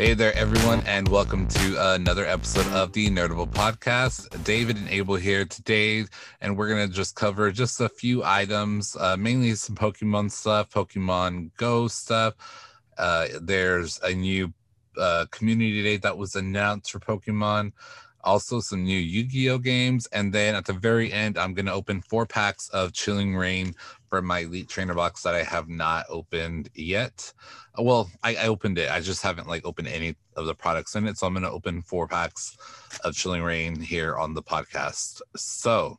Hey there, everyone, and welcome to another episode of the Nerdable Podcast. David and Abel here today, and we're gonna just cover just a few items, uh, mainly some Pokemon stuff, Pokemon Go stuff. Uh, there's a new uh, community day that was announced for Pokemon. Also, some new Yu Gi Oh games. And then at the very end, I'm going to open four packs of Chilling Reign for my Elite Trainer box that I have not opened yet. Uh, well, I, I opened it. I just haven't like opened any of the products in it. So I'm going to open four packs of Chilling Reign here on the podcast. So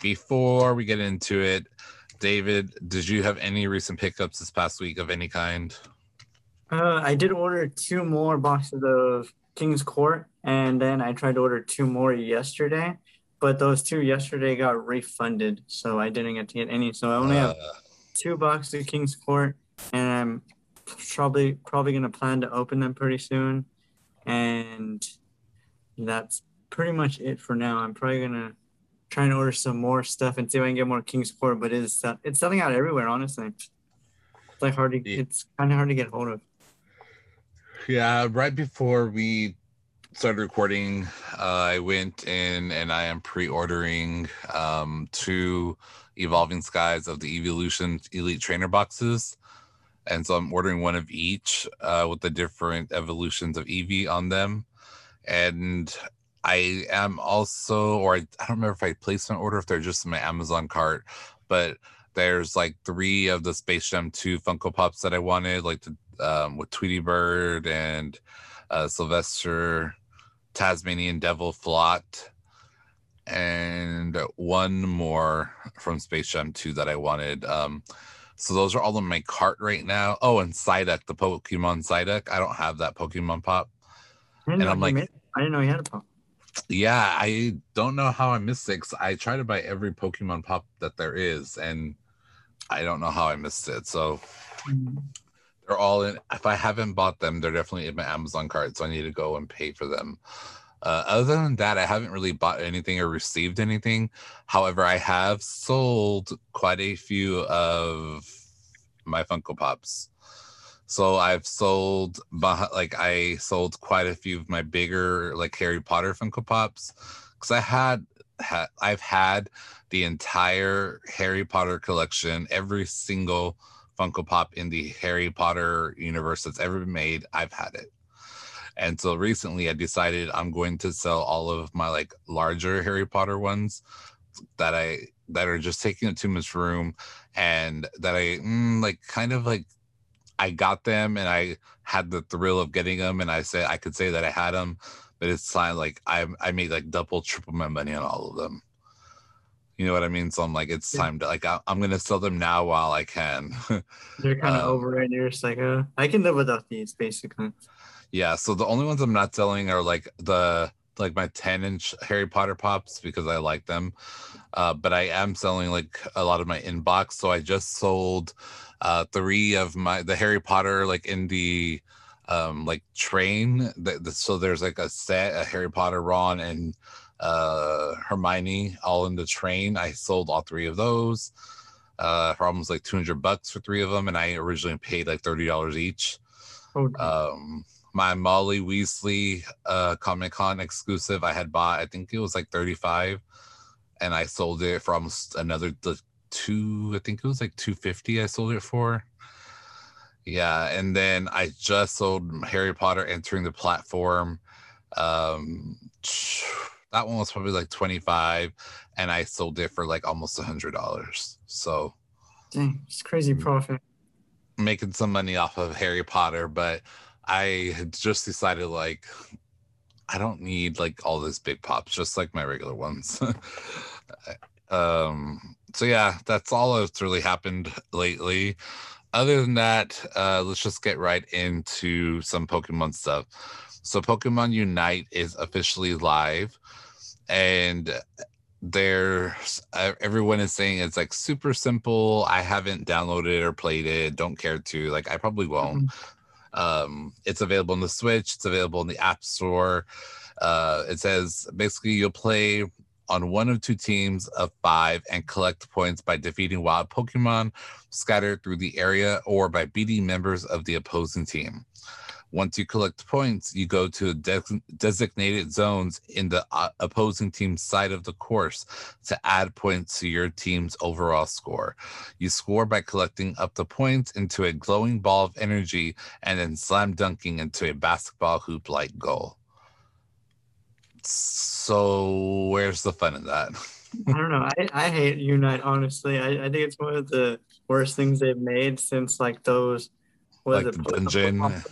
before we get into it, David, did you have any recent pickups this past week of any kind? Uh, I did order two more boxes of King's Court, and then I tried to order two more yesterday, but those two yesterday got refunded, so I didn't get to get any. So I only have Uh, two boxes of King's Court, and I'm probably probably gonna plan to open them pretty soon, and that's pretty much it for now. I'm probably gonna try and order some more stuff and see if I can get more King's Court, but it's it's selling out everywhere, honestly. It's like hard to Yeah. it's kind of hard to get hold of. Yeah, right before we started recording, uh, I went in and I am pre-ordering um, two Evolving Skies of the Evolution Elite Trainer boxes, and so I'm ordering one of each uh, with the different evolutions of Eevee on them, and I am also, or I, I don't remember if I placed an order if they're just in my Amazon cart, but there's like three of the Space Jam 2 Funko Pops that I wanted, like the um, with Tweety Bird and uh, Sylvester, Tasmanian Devil Flot, and one more from Space Jam 2 that I wanted. Um, so those are all in my cart right now. Oh, and Psyduck, the Pokemon Psyduck. I don't have that Pokemon Pop. I didn't And know I'm like- made- I didn't know he had a pop. Yeah, I don't know how I missed it. I try to buy every Pokemon Pop that there is, and I don't know how I missed it. So they're all in. If I haven't bought them, they're definitely in my Amazon cart, so I need to go and pay for them. Uh, other than that, I haven't really bought anything or received anything. However, I have sold quite a few of my Funko Pops. So I've sold, like I sold quite a few of my bigger, like Harry Potter Funko Pops, because I had, ha- I've had the entire Harry Potter collection, every single Funko Pop in the Harry Potter universe that's ever been made. I've had it. And so recently I decided I'm going to sell all of my like larger Harry Potter ones that I that are just taking up too much room and that I mm, like kind of like I got them and I had the thrill of getting them and I said I could say that I had them, but it's like I I made like double triple my money on all of them. You know what I mean? So I'm like, it's Yeah. time to like I, I'm gonna sell them now while I can. They're kind of Um, over it. You're just like, uh, I can live without these, basically. Yeah, so the only ones I'm not selling are like the like my 10 inch Harry Potter pops because I like them. Uh, but I am selling like a lot of my inbox. So I just sold uh three of my the Harry Potter like in the um like train. The, the, so there's like a set, a Harry Potter, Ron, and uh Hermione all in the train. I sold all three of those uh for almost like 200 bucks for three of them, and I originally paid like $30 each. Oh, um my Molly Weasley uh Comic Con exclusive I had bought I think it was like 35 and I sold it for almost another the two I think it was like 250 I sold it for. Yeah and then I just sold Harry Potter entering the platform um that one was probably like 25 and I sold it for like almost a hundred dollars so dang, it's crazy Mm. profit. making some money off of Harry Potter, but I had just decided like I don't need like all this big pops, just like my regular ones. um so yeah, that's all that's really happened lately. Other than that, uh let's just get right into some Pokemon stuff. So Pokemon Unite is officially live and there's uh, everyone is saying it's like super simple. I haven't downloaded it or played it, don't care to. Like I probably won't. Um, it's available on the Switch, it's available in the App Store. Uh, it says basically you'll play on one of two teams of five and collect points by defeating wild Pokemon scattered through the area or by beating members of the opposing team. Once you collect points, you go to de- designated zones in the uh, opposing team's side of the course to add points to your team's overall score. You score by collecting up the points into a glowing ball of energy and then slam dunking into a basketball hoop like goal. So, where's the fun in that? I don't know. I, I hate Unite, honestly. I, I think it's one of the worst things they've made since like those was like it dungeon.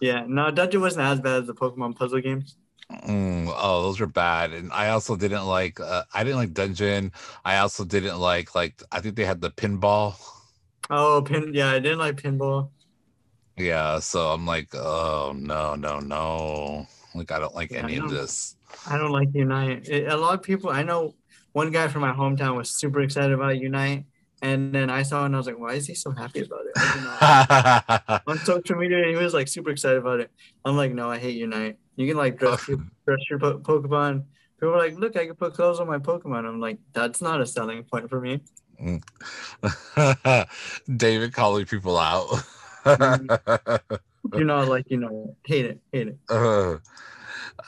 Yeah, no, dungeon wasn't as bad as the Pokemon puzzle games. Mm, oh, those were bad. And I also didn't like. Uh, I didn't like dungeon. I also didn't like like. I think they had the pinball. Oh, pin. Yeah, I didn't like pinball. Yeah, so I'm like, oh no, no, no. Like I don't like yeah, any of this. I don't like Unite. It, a lot of people. I know one guy from my hometown was super excited about Unite and then I saw it and I was like, why is he so happy about it? On social media, he was like super excited about it. I'm like, no, I hate Unite. You can like dress your, dress your po- Pokemon. People are like, look, I can put clothes on my Pokemon. I'm like, that's not a selling point for me. David calling people out. you know, like, you know, hate it, hate it. Uh,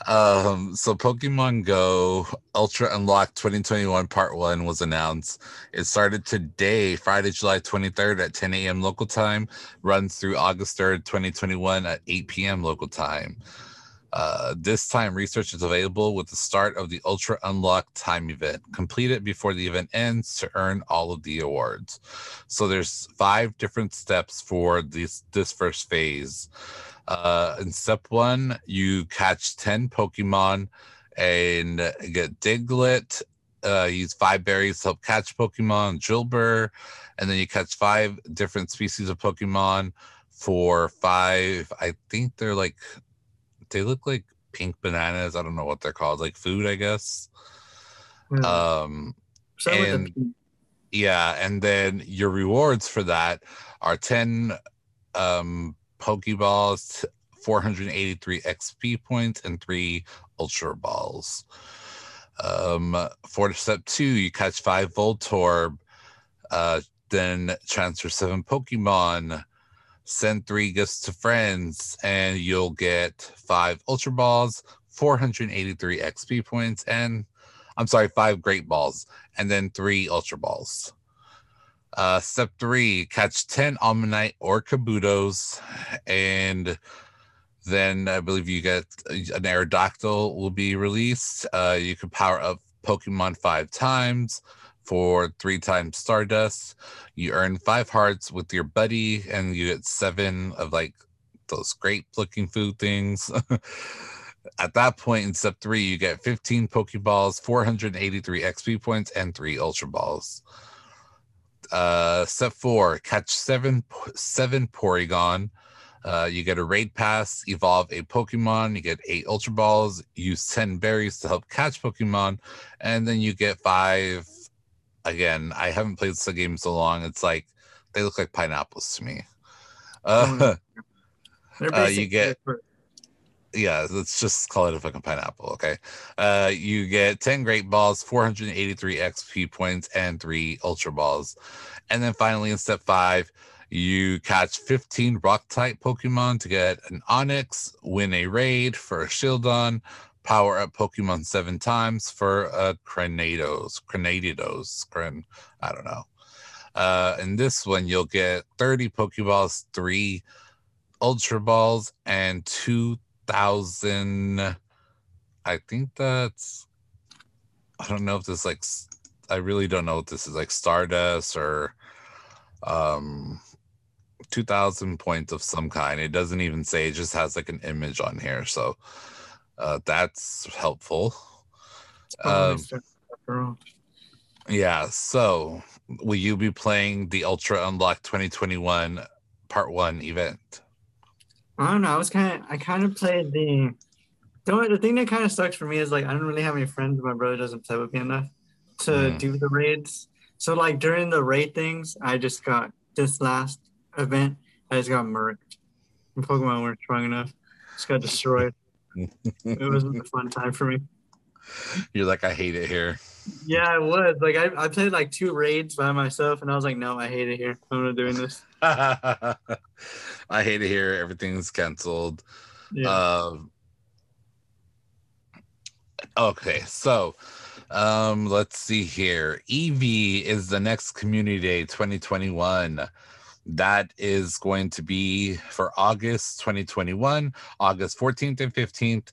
um, so Pokemon Go Ultra Unlocked 2021 Part 1 was announced. It started today, Friday, July 23rd at 10 a.m. local time, runs through August 3rd, 2021 at 8 p.m. local time. Uh, this time, research is available with the start of the Ultra Unlock time event. Complete it before the event ends to earn all of the awards. So there's five different steps for this this first phase. Uh, in step one, you catch 10 Pokemon and get Diglett. Uh, use five berries to help catch Pokemon, Drillbur, and then you catch five different species of Pokemon for five. I think they're like, they look like pink bananas. I don't know what they're called, like food, I guess. Mm. Um, and yeah, and then your rewards for that are 10 um Pokeballs, 483 XP points, and three Ultra Balls. Um, for step two, you catch five Voltorb, uh, then transfer seven Pokemon, send three gifts to friends, and you'll get five Ultra Balls, 483 XP points, and I'm sorry, five Great Balls, and then three Ultra Balls. Uh, step three, catch 10 Omanyte or Kabutos, and then I believe you get an Aerodactyl will be released. Uh, you can power up Pokemon five times for three times Stardust. You earn five hearts with your buddy, and you get seven of like those great looking food things. At that point in step three, you get 15 Pokeballs, 483 XP points, and three Ultra Balls. Uh, step four, catch seven seven Porygon. Uh, you get a raid pass, evolve a Pokemon, you get eight Ultra Balls, use 10 berries to help catch Pokemon, and then you get five. Again, I haven't played this game so long. It's like they look like pineapples to me. Uh, uh, you get yeah, let's just call it a fucking pineapple, okay? Uh, you get 10 great balls, 483 XP points, and three ultra balls. And then finally, in step five, you catch 15 rock type Pokemon to get an Onix, win a raid for a Shieldon, power up Pokemon seven times for a Cranidos, Cranidos, Cren, I don't know. Uh, in this one, you'll get 30 Pokeballs, three Ultra Balls, and two thousand. I think that's. I don't know if this like. I really don't know if this is like Stardust or, um, two thousand points of some kind. It doesn't even say. It just has like an image on here, so uh, that's helpful. Um, yeah. So, will you be playing the Ultra Unlock 2021 Part One event? I don't know. I was kind of, I kind of played the, the, the thing that kind of sucks for me is like, I don't really have any friends. My brother doesn't play with me enough to mm. do the raids. So like during the raid things, I just got this last event, I just got murked. And Pokemon weren't strong enough. Just got destroyed. it wasn't a fun time for me. You're like, I hate it here. Yeah, I was. Like I, I played like two raids by myself and I was like, no, I hate it here. I'm not doing this. I hate it here. Everything's canceled. Yeah. Um, okay, so um, let's see here. Eevee is the next Community Day 2021. That is going to be for August 2021, August 14th and 15th,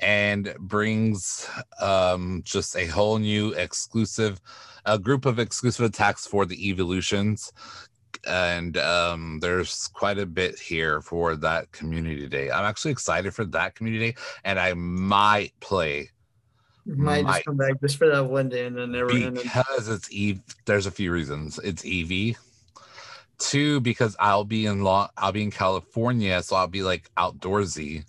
and brings um, just a whole new exclusive, a group of exclusive attacks for the evolutions and um, there's quite a bit here for that community day. I'm actually excited for that community day, and I might play. Might, might just come back just for that one day and then never because it's Eve. There's a few reasons. It's Eevee. Two, because I'll be in law. I'll be in California, so I'll be like outdoorsy,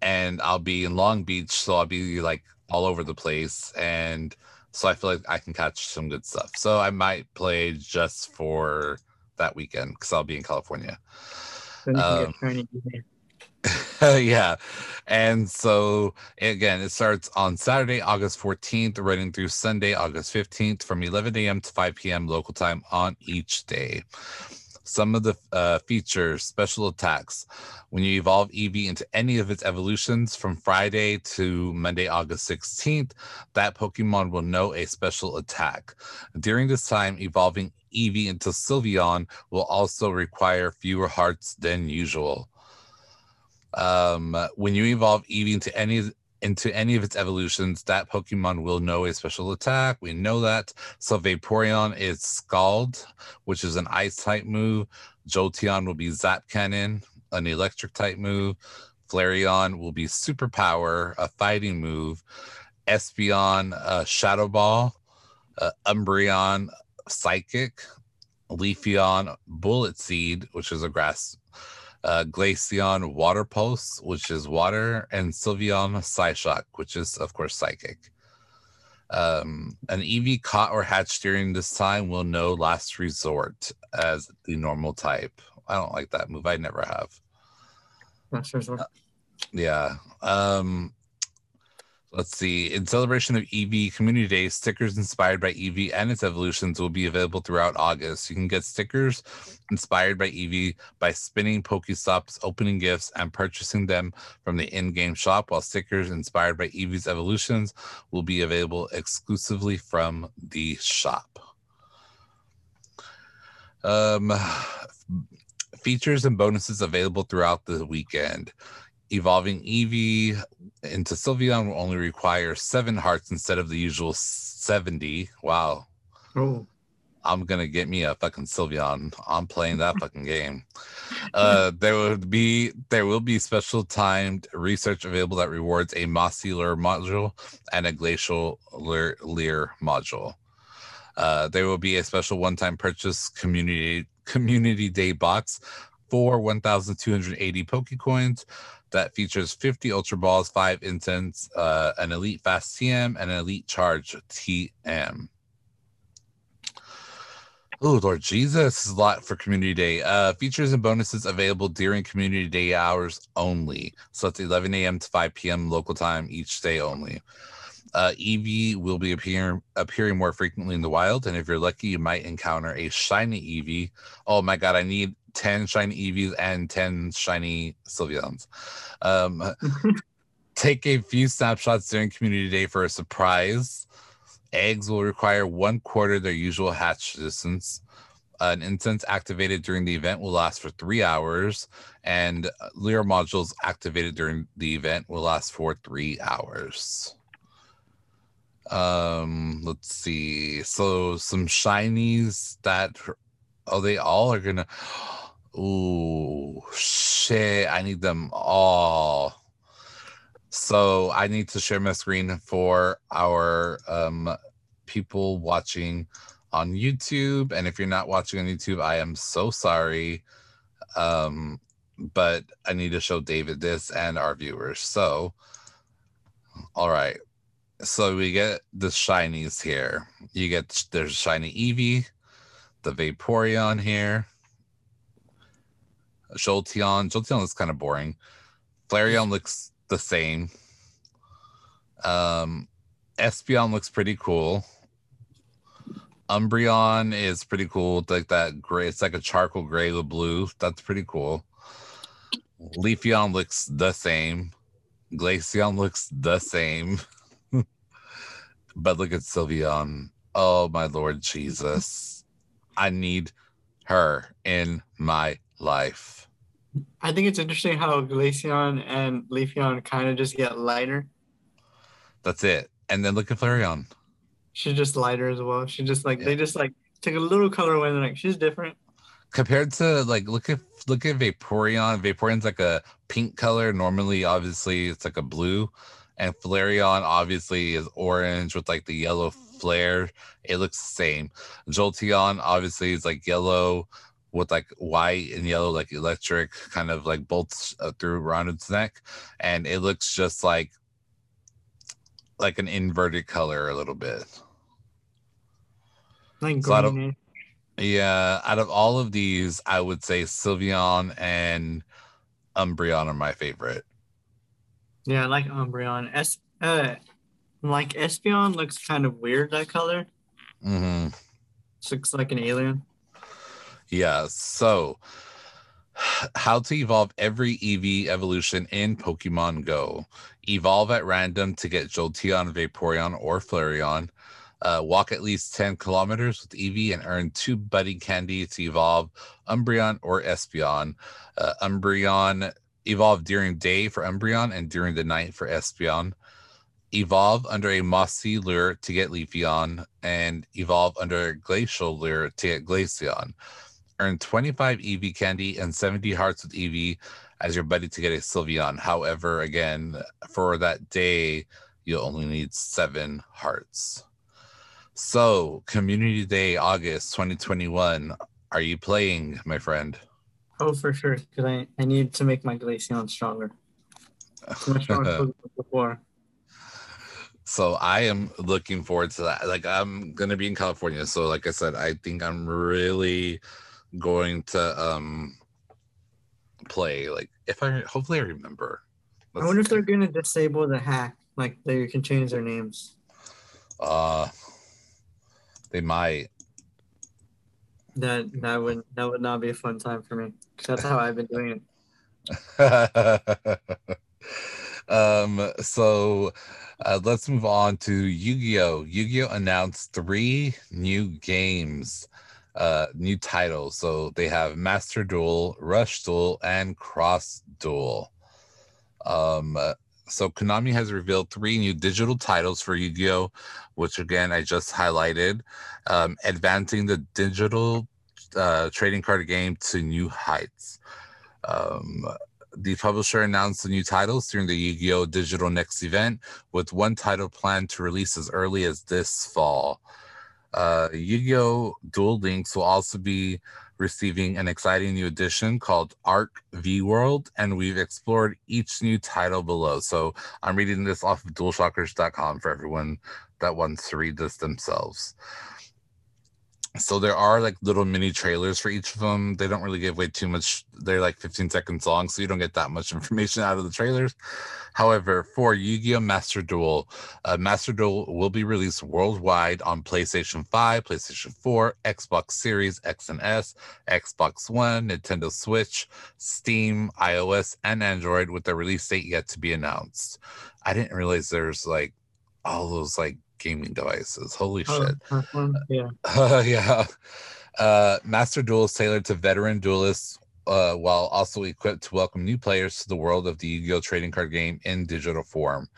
and I'll be in Long Beach, so I'll be like all over the place, and so I feel like I can catch some good stuff. So I might play just for that weekend because I'll be in California. then you can um, get shiny gear. yeah. And so again, it starts on Saturday, August 14th, running through Sunday, August 15th from 11 a.m. to 5 p.m. local time on each day. Some of the uh, features, special attacks. When you evolve Eevee into any of its evolutions from Friday to Monday, August 16th, that Pokemon will know a special attack. During this time, evolving Eevee into Sylveon will also require fewer hearts than usual. Um, when you evolve Eevee into any into any of its evolutions, that Pokemon will know a special attack. We know that. So Vaporeon is Scald, which is an ice type move. Jolteon will be Zap Cannon, an electric type move. Flareon will be Superpower, a fighting move. Espeon, Shadow Ball. Uh, Umbreon, Psychic. Leafeon, Bullet Seed, which is a grass uh, Glaceon Water Pulse, which is water, and Sylveon Psyshock, which is, of course, psychic. Um, an Eevee caught or hatched during this time will know Last Resort as the normal type. I don't like that move. I never have. Last resort. Yeah. Um, let's see. In celebration of Eevee Community Day, stickers inspired by Eevee and its evolutions will be available throughout August. You can get stickers inspired by Eevee by spinning Pokestops, opening gifts, and purchasing them from the in-game shop, while stickers inspired by Eevee's evolutions will be available exclusively from the shop. Um, features and bonuses available throughout the weekend. Evolving Eevee into Sylveon will only require seven hearts instead of the usual 70. Wow. Oh, I'm gonna get me a fucking Sylveon. I'm playing that fucking game. Uh, there would be there will be special timed research available that rewards a Mossy Lure module and a Glacial Lure, Leer module. Uh, there will be a special one-time purchase community community day box for 1,280 Pokecoins that features 50 Ultra Balls, five Incense, uh, an Elite Fast TM, and an Elite Charge TM. Oh, Lord Jesus, is a lot for Community Day. Uh, features and bonuses available during Community Day hours only. So it's 11 a.m. to 5 p.m. local time each day only. Uh, Eevee will be appearing appearing more frequently in the wild, and if you're lucky, you might encounter a shiny Eevee. Oh my God, I need 10 shiny Eevees and 10 shiny Sylveons. Um, take a few snapshots during Community Day for a surprise. Eggs will require one quarter their usual hatch distance. An incense activated during the event will last for three hours, and Lure modules activated during the event will last for three hours. Um, let's see. So some shinies that oh they all are gonna ooh shit. I need them all. So I need to share my screen for our um, people watching on YouTube. And if you're not watching on YouTube, I am so sorry. Um, but I need to show David this and our viewers. So, all right. So we get the shinies here. You get there's shiny Eevee, the Vaporeon here, Jolteon. Jolteon looks kind of boring. Flareon looks the same. Um, Espeon looks pretty cool. Umbreon is pretty cool. It's Like that gray, it's like a charcoal gray with blue. That's pretty cool. Leafeon looks the same. Glaceon looks the same. but look at Sylveon. Oh my Lord Jesus. I need her in my life. I think it's interesting how Glaceon and Leafeon kind of just get lighter. That's it. And then look at Flareon. She's just lighter as well. She just like yeah. they just like take a little color away and like she's different. Compared to like look at look at Vaporeon. Vaporeon's like a pink color. Normally, obviously, it's like a blue. And Flareon obviously is orange with like the yellow flare. It looks the same. Jolteon obviously is like yellow with like white and yellow, like electric kind of like bolts uh, through around its neck. And it looks just like like an inverted color a little bit. Like so out of, yeah, out of all of these, I would say Sylveon and Umbreon are my favorite. Yeah, I like Umbreon. Es- uh, like Espeon looks kind of weird that color. Mm-hmm. Looks like an alien. Yeah. So, how to evolve every Eevee evolution in Pokemon Go. Evolve at random to get Jolteon, Vaporeon, or Flareon. Uh, walk at least 10 kilometers with Eevee and earn two buddy candy to evolve Umbreon or Espeon. Uh, Umbreon evolve during day for Umbreon and during the night for Espeon. Evolve under a mossy lure to get Leafeon and evolve under a glacial lure to get Glaceon. Earn 25 Eevee candy and 70 hearts with Eevee as your buddy to get a Sylveon. However, again, for that day, you'll only need seven hearts. So, Community Day, August 2021. Are you playing, my friend? Oh, for sure. Because I, I need to make my Glaceon stronger. much stronger before. So I am looking forward to that. Like I'm gonna be in California, so like I said, I think I'm really going to um play. Like if I hopefully I remember. Let's I wonder if they're gonna disable the hack, like they can change their names. Uh they might. That that would that would not be a fun time for me. That's how I've been doing it. um. So, uh, let's move on to Yu-Gi-Oh. Yu-Gi-Oh announced three new games, uh, new titles. So they have Master Duel, Rush Duel, and Cross Duel. Um. So Konami has revealed three new digital titles for Yu-Gi-Oh, which again I just highlighted, um, advancing the digital uh, trading card game to new heights. Um, the publisher announced the new titles during the Yu-Gi-Oh! Digital Next event, with one title planned to release as early as this fall. Uh, Yu-Gi-Oh! Duel Links will also be receiving an exciting new edition called Arc V World, and we've explored each new title below. So I'm reading this off of DualShockers.com for everyone that wants to read this themselves so there are like little mini trailers for each of them they don't really give away too much they're like 15 seconds long so you don't get that much information out of the trailers. However for yu-gi-oh! Master duel uh, master duel will be released worldwide on playstation 5 playstation 4 xbox series x and s xbox one nintendo switch steam ios and android with the release date yet to be announced. I didn't realize there's like all those like gaming devices. Holy oh, shit. Uh, yeah. Uh, yeah. Uh, Master Duel is tailored to veteran duelists uh, while also equipped to welcome new players to the world of the Yu-Gi-Oh! trading card game in digital form.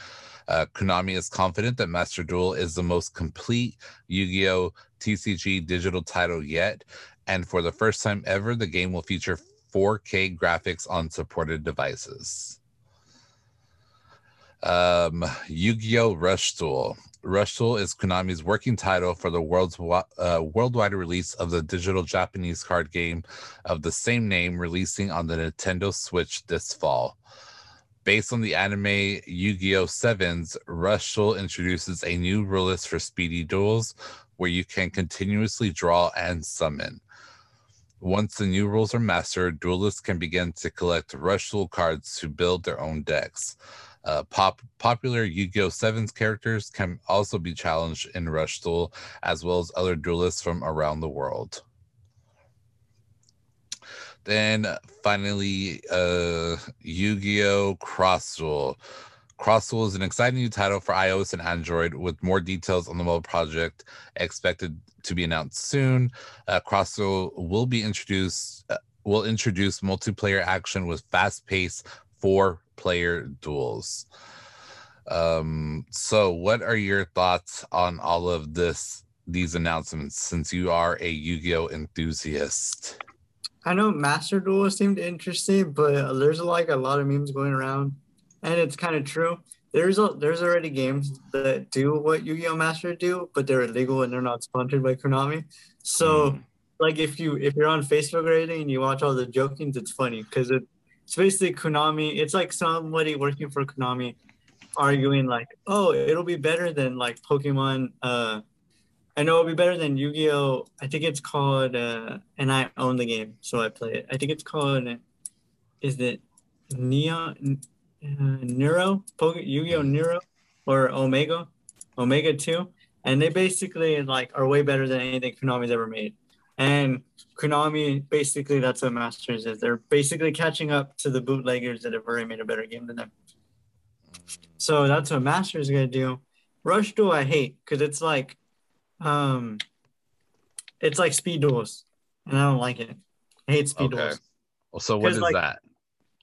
Uh, Konami is confident that Master Duel is the most complete Yu-Gi-Oh! TCG digital title yet, and for the first time ever, the game will feature 4K graphics on supported devices. Um, Yu-Gi-Oh! Rush Duel. Rush Duel is Konami's working title for the world's uh, worldwide release of the digital Japanese card game of the same name, releasing on the Nintendo Switch this fall. Based on the anime Yu-Gi-Oh! Sevens, Rush Duel introduces a new rule list for speedy duels, where you can continuously draw and summon. Once the new rules are mastered, duelists can begin to collect Rush Duel cards to build their own decks. Uh, pop popular Yu-Gi-Oh! Sevens characters can also be challenged in Rush Duel, as well as other duelists from around the world. Then finally, uh, Yu-Gi-Oh! Cross Duel. Cross Duel is an exciting new title for iOS and Android, with more details on the mobile project expected to be announced soon. Uh, Cross Duel will be introduced. Uh, will introduce multiplayer action with fast-paced four-player duels. Um, so, what are your thoughts on all of this? These announcements, since you are a Yu-Gi-Oh enthusiast. I know Master Duel seemed interesting, but there's like a lot of memes going around, and it's kind of true. There's a, there's already games that do what Yu-Gi-Oh Master do, but they're illegal and they're not sponsored by Konami. So, mm. like if you if you're on Facebook or anything and you watch all the jokings, it's funny because it, it's basically Konami. It's like somebody working for Konami arguing like, oh, it'll be better than like Pokemon. Uh, I know it'll be better than Yu-Gi-Oh. I think it's called, uh, and I own the game, so I play it. I think it's called, is it Neon uh, Neuro Yu-Gi-Oh Neuro or Omega, Omega Two, and they basically like are way better than anything Konami's ever made. And Konami basically that's what Masters is. They're basically catching up to the bootleggers that have already made a better game than them. So that's what Masters is gonna do. Rush Duel I hate because it's like um, it's like speed duels, and I don't like it. I hate speed okay. duels. Well, so what is like, that?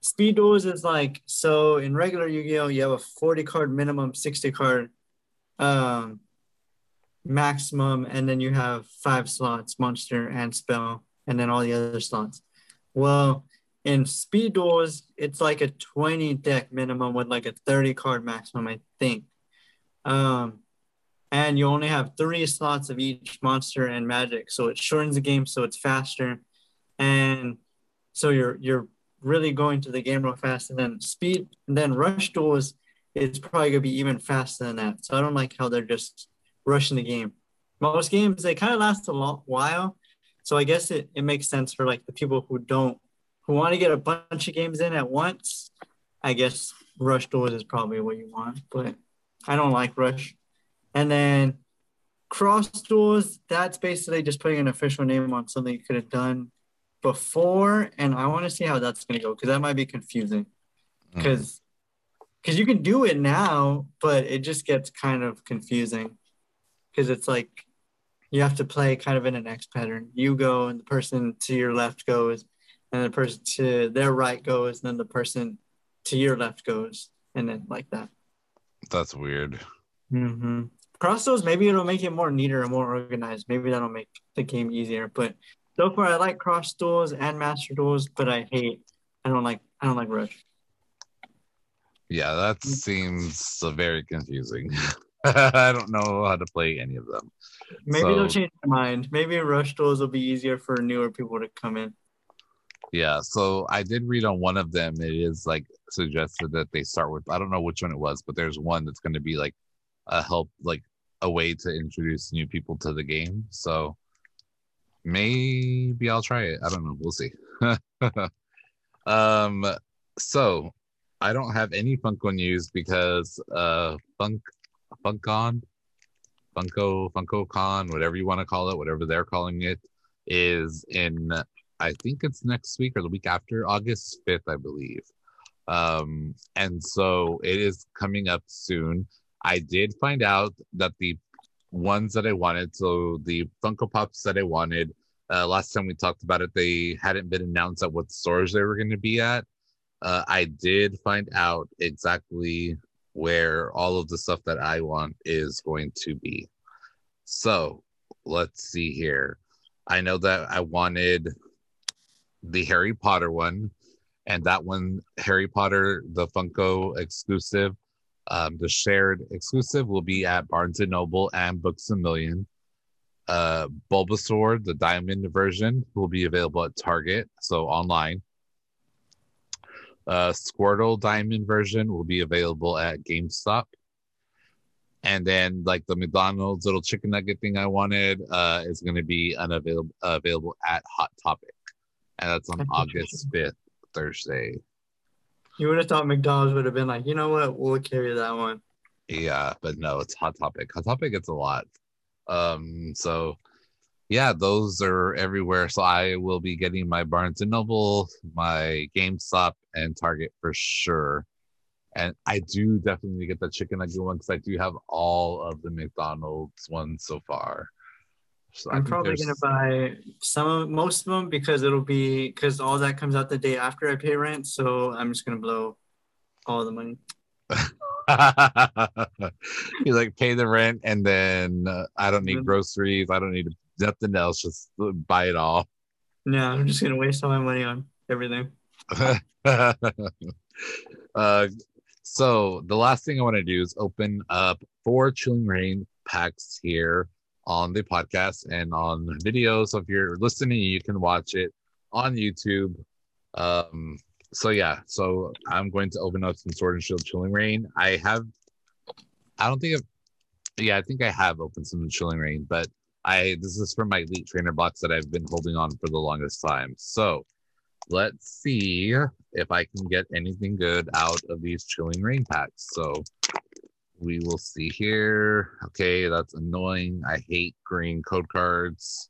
Speed duels is like so in regular Yu-Gi-Oh, you have a 40 card minimum, 60 card um maximum, and then you have five slots, monster and spell, and then all the other slots. Well, in speed duels, it's like a 20 deck minimum with like a 30 card maximum, I think. Um, and you only have three slots of each monster and magic so it shortens the game so it's faster and so you're you're really going to the game real fast and then speed and then rush duels is probably gonna be even faster than that so i don't like how they're just rushing the game most games they kind of last a long while so i guess it, it makes sense for like the people who don't who want to get a bunch of games in at once i guess rush duels is probably what you want but i don't like rush and then cross duels, that's basically just putting an official name on something you could have done before. And I want to see how that's going to go because that might be confusing. Because mm. because you can do it now, but it just gets kind of confusing because it's like you have to play kind of in an X pattern. You go, and the person to your left goes, and the person to their right goes, and then the person to your left goes, and then like that. That's weird. Mm-hmm cross those, maybe it'll make it more neater and more organized. Maybe that'll make the game easier. But so far, I like cross duels and master duels, but I hate. I don't like. I don't like rush. Yeah, that seems very confusing. I don't know how to play any of them. Maybe so, they'll change their mind. Maybe rush duels will be easier for newer people to come in. Yeah, so I did read on one of them. It is like suggested that they start with I don't know which one it was, but there's one that's going to be like a help like a way to introduce new people to the game. So maybe I'll try it. I don't know. We'll see. um, so I don't have any Funko news because uh, Funk FunCon, Funko Funko Con, whatever you want to call it, whatever they're calling it, is in. I think it's next week or the week after, August fifth, I believe. Um, and so it is coming up soon. I did find out that the ones that I wanted, so the Funko Pops that I wanted, uh, last time we talked about it, they hadn't been announced at what stores they were going to be at. Uh, I did find out exactly where all of the stuff that I want is going to be. So let's see here. I know that I wanted the Harry Potter one, and that one, Harry Potter, the Funko exclusive, um, the shared exclusive will be at Barnes and Noble and Books a Million. Uh, Bulbasaur, the diamond version, will be available at Target, so online. Uh, Squirtle diamond version will be available at GameStop. And then, like the McDonald's little chicken nugget thing I wanted, uh, is going to be unavailable uh, available at Hot Topic. and that's on August fifth, Thursday. You would have thought McDonald's would have been like, you know what, we'll carry that one. Yeah, but no, it's Hot Topic. Hot Topic gets a lot. Um, so yeah, those are everywhere. So I will be getting my Barnes and Noble, my GameStop, and Target for sure. And I do definitely get the chicken nugget one because I do have all of the McDonald's ones so far. So I'm probably gonna buy some of most of them because it'll be because all that comes out the day after I pay rent. So I'm just gonna blow all the money. you like pay the rent and then uh, I don't need groceries. I don't need nothing else. Just buy it all. No, I'm just gonna waste all my money on everything. uh, so the last thing I want to do is open up four Chilling Reign packs here on the podcast and on video. So if you're listening, you can watch it on YouTube. Um, so yeah, so I'm going to open up some Sword and Shield Chilling Reign. I have, I don't think I've, yeah, I think I have opened some Chilling Reign, but I this is from my Elite Trainer box that I've been holding on for the longest time. So let's see if I can get anything good out of these Chilling Reign packs. So we will see here. Okay, that's annoying. I hate green code cards.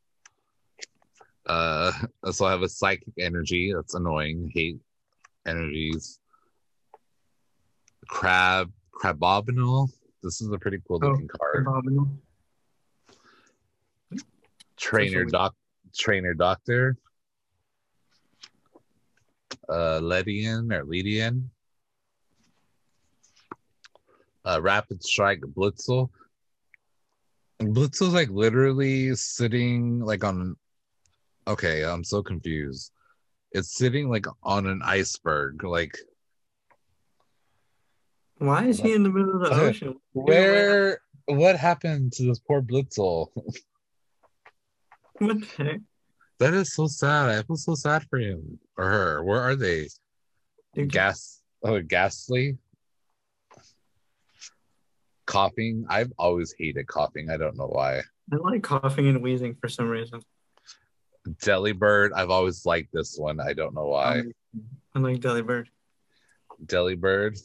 Uh, so I have a psychic energy. That's annoying. Hate energies. Crab, Crabominal. This is a pretty cool looking oh, card. Crabominal. Trainer doc, trainer doctor. Uh, Ledian or Ledian uh, Rapid Strike Blitzle. And Blitzle's like literally sitting like on. Okay, I'm so confused. It's sitting like on an iceberg. Like, why is he in the middle of the ocean? Where? What happened to this poor Blitzle? what the heck? That is so sad. I feel so sad for him or her. Where are they? Gas. Oh, Gastly Koffing. I've always hated Koffing. I don't know why. I like Koffing and Weezing for some reason. Delibird. I've always liked this one. I don't know why. I like Delibird. Delibird.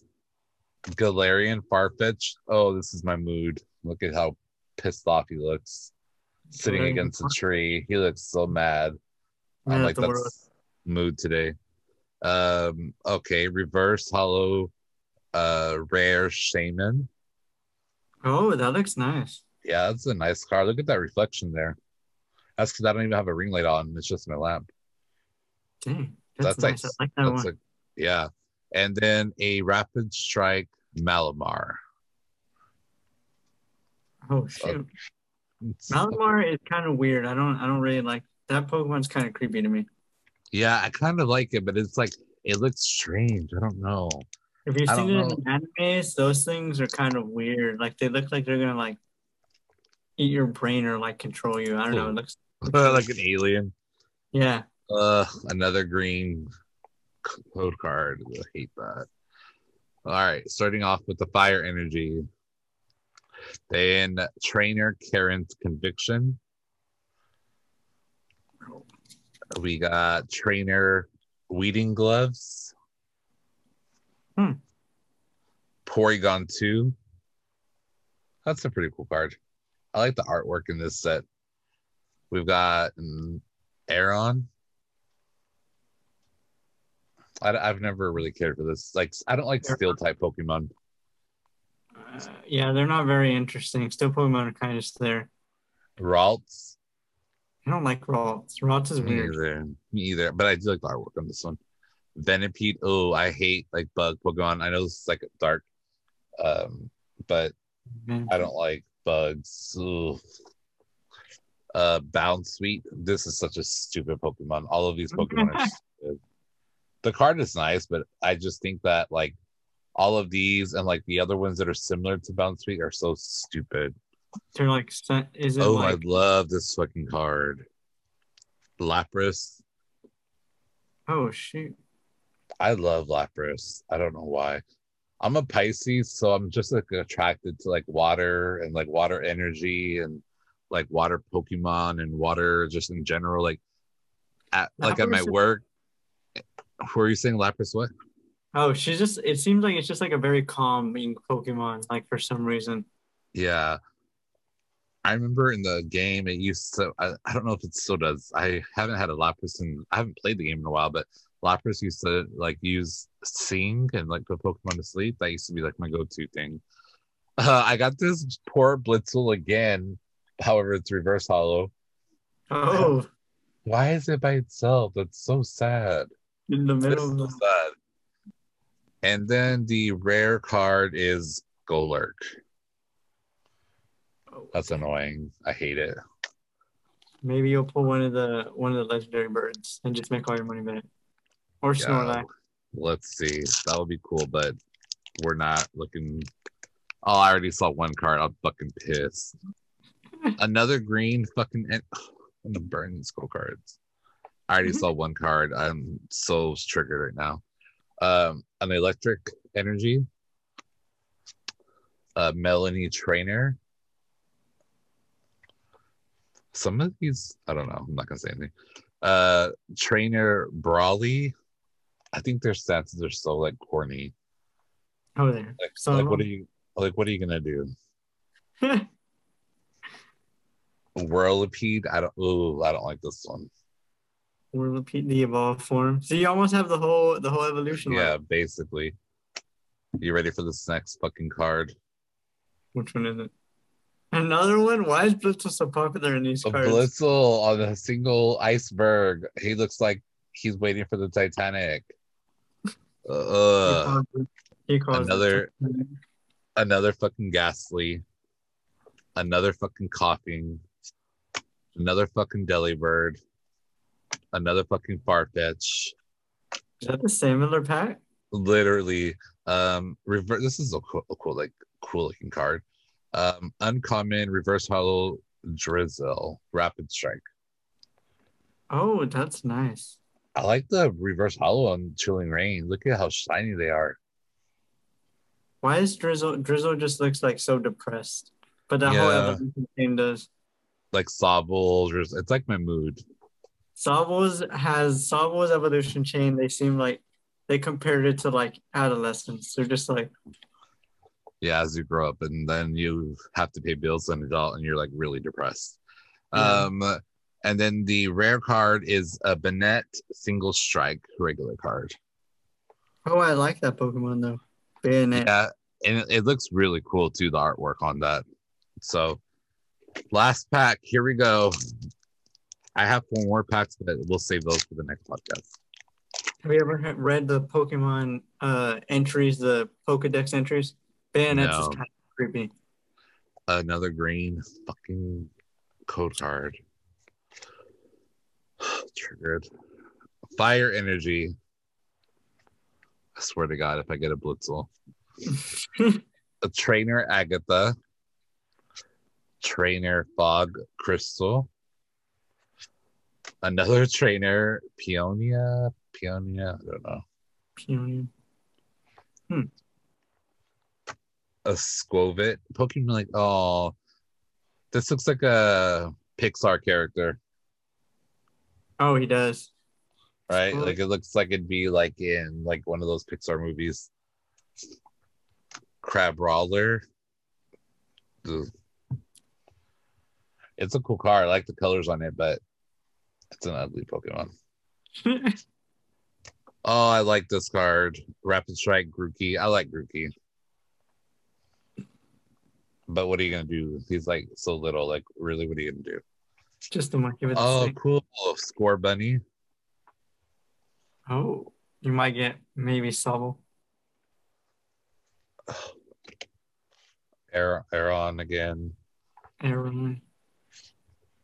Galarian Farfetch. Oh, this is my mood. Look at how pissed off he looks. Sitting against a tree. He looks so mad. I'm like that's mood today. Um, okay, reverse holo uh rare shaman. Oh, that looks nice. Yeah, that's a nice car. Look at that reflection there. That's because I don't even have a ring light on. It's just my lamp. Dang, that's, that's nice. like, like that one. Like, yeah, and then a rapid strike Malamar. Oh shoot, Malamar is kind of weird. I don't, I don't really like that Pokemon's kind of creepy to me. Yeah, I kind of like it, but it's like it looks strange. I don't know. If you've seen it in animes, those things are kind of weird. Like they look like they're gonna like eat your brain or like control you. I don't know. It looks, like an alien. Yeah. Uh, another green code card. I hate that. All right, starting off with the fire energy. Then trainer Karen's conviction. We got trainer weeding gloves. Hmm. Porygon 2. That's a pretty cool card. I like the artwork in this set. We've got um, Aron. I, have never really cared for this. Like, I don't like steel type Pokemon. Uh, yeah, they're not very interesting. Still Pokemon are kind of just there. Ralts. I don't like Ralts. Ralts is Me weird. Either. Me either. But I do like the artwork on this one. Venipede. Oh, I hate like bug Pokemon. I know this is like dark, um, but mm-hmm. I don't like bugs. Ugh. Uh, Bounsweet. This is such a stupid Pokemon. All of these Pokemon are stupid. The card is nice, but I just think that like all of these and like the other ones that are similar to Bounsweet are so stupid. They're like, is it? Oh, like... I love this fucking card. Lapras. Oh shoot! I love Lapras. I don't know why. I'm a Pisces, so I'm just like attracted to like water and like water energy and like water Pokemon and water just in general. Like at like at my Lapras- work. Were you saying Lapras? What? Oh, she's just. It seems like it's just like a very calming Pokemon. Like for some reason. Yeah. I remember in the game it used to I, I don't know if it still does. I haven't had a Lapras and I haven't played the game in a while, but Lapras used to like use sing and like put Pokemon to sleep. That used to be like my go-to thing. Uh, I got this poor Blitzle again. However, it's reverse holo. Oh, Why is it by itself? That's so sad. in the middle. so Of the... sad. And then the rare card is Golurk. That's annoying. I hate it. Maybe you'll pull one of the one of the legendary birds and just make all your money back. Or Yeah, Snorlax. let's see. That would be cool, but we're not looking. Oh, I already saw one card. I'm fucking pissed. Another green fucking. I'm gonna burn these skull cards. I already saw one card. I'm so triggered right now. Um, an electric energy. A Melony trainer. Some of these, I don't know. I'm not gonna say anything. Uh, trainer Brawly. I think their stats are so like corny. Oh, there. Like, So- like what are you like? What are you gonna do? Whirlipede. I don't. Ooh, I don't like this one. We'll repeat the evolved form. So you almost have the whole the whole evolution. Yeah, left. basically. You ready for this next fucking card? Which one is it? Another one? Why is Blitzle so popular in these A cards? Blitzle on a single iceberg. He looks like he's waiting for the Titanic. He Uh, he calls another- another fucking Gastly. Another fucking Koffing. Another fucking Delibird. Another fucking Farfetch. Is that the similar pack? literally um reverse this is a cool, a cool like cool looking card um uncommon reverse holo Drizzile rapid strike Oh, that's nice. i like the reverse holo on Chilling Reign look at how shiny they are Why is Drizzile Drizzile just looks like so depressed? But whole Yeah. evolution thing does. like Sobble, or- it's like my mood Sobble's has Sobble's evolution chain. They seem like they compared it to like adolescence. They're just like, yeah as you grow up and then you have to pay bills as an adult and you're like really depressed Yeah. um and then the rare card is a Bennett single strike regular card oh, I like that Pokemon though. Bayonet. Yeah, and it, it looks really cool too. The artwork on that. So, last pack. Here we go. I have four more packs, but we'll save those for the next podcast. Have you ever read the Pokemon uh entries, the Pokedex entries? Is No. kind of creepy. Another green fucking code card. Triggered. Fire energy. I swear to God, if I get a Blitzle. a trainer Agatha, trainer Fog Crystal, another trainer Peonia, Peonia, I don't know, Peony. Hmm. a Squovit Pokemon. Like, oh, this looks like a Pixar character, Oh, he does. right? Squovit. Like, it looks like it'd be like in like one of those Pixar movies. Crabrawler. It's a cool car. I like the colors on it, but it's an ugly Pokemon. Oh, I like this card. Rapid Strike Grookey. I like Grookey. But what are you gonna do? He's like so little. Like, really, what are you gonna do? Just a monkey with a Oh, cool. Scorbunny. Oh, you might get maybe Sobble. Air Aeron again. Aaron.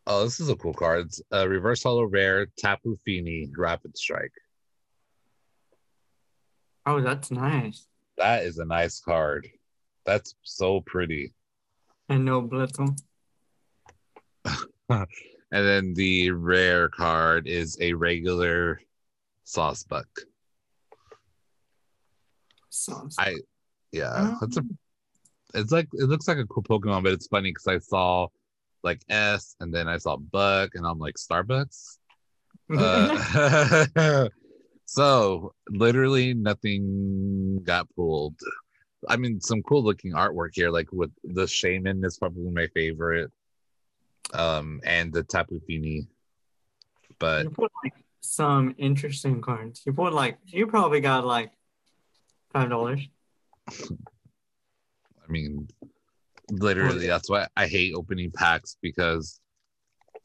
Oh, this is a cool card. It's a reverse holo rare Tapu Fini Rapid Strike. Oh, that's nice. That is a nice card. That's so pretty. And no Blitzle. And then the rare card is a regular Sawsbuck. Sauce. I yeah, that's a it's like it looks like a cool Pokemon, but it's funny because I saw like S and then I saw Buck and I'm like Starbucks. Uh, so literally nothing got pulled. I mean, some cool looking artwork here, like with the shaman is probably my favorite, um, and the Tapu Fini. But you put like some interesting cards. You put like you probably got like five dollars. I mean, literally, that's why I hate opening packs because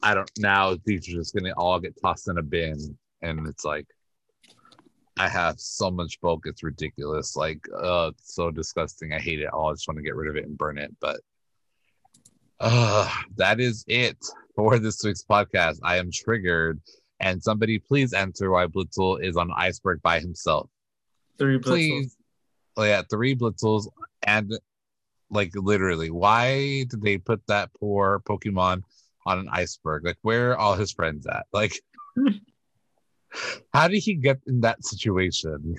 I don't now these are just gonna all get tossed in a bin, and it's like I have so much bulk, it's ridiculous. Like, uh, it's so disgusting. I hate it all. I just want to get rid of it and burn it. But uh, that is it for this week's podcast. I am triggered, and somebody please answer why Blitzle is on iceberg by himself. Three Blitzles. Please, oh yeah, three Blitzles and like literally, why did they put that poor Pokemon on an iceberg? Like, where are all his friends at? Like. How did he get in that situation?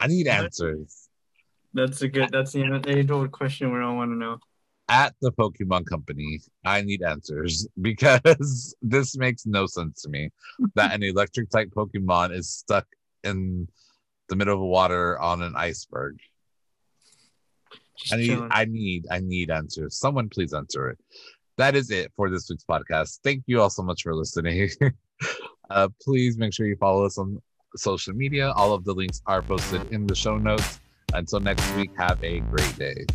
I need answers. That's a good. That's the age-old question we all want to know. At the Pokemon Company, I need answers because this makes no sense to me. That an electric type Pokemon is stuck in the middle of water on an iceberg. Just I need, chilling. I need, I need answers. Someone please answer it. That is it for this week's podcast. Thank you all so much for listening. Uh, please make sure you follow us on social media. All of the links are posted in the show notes. Until next week, have a great day.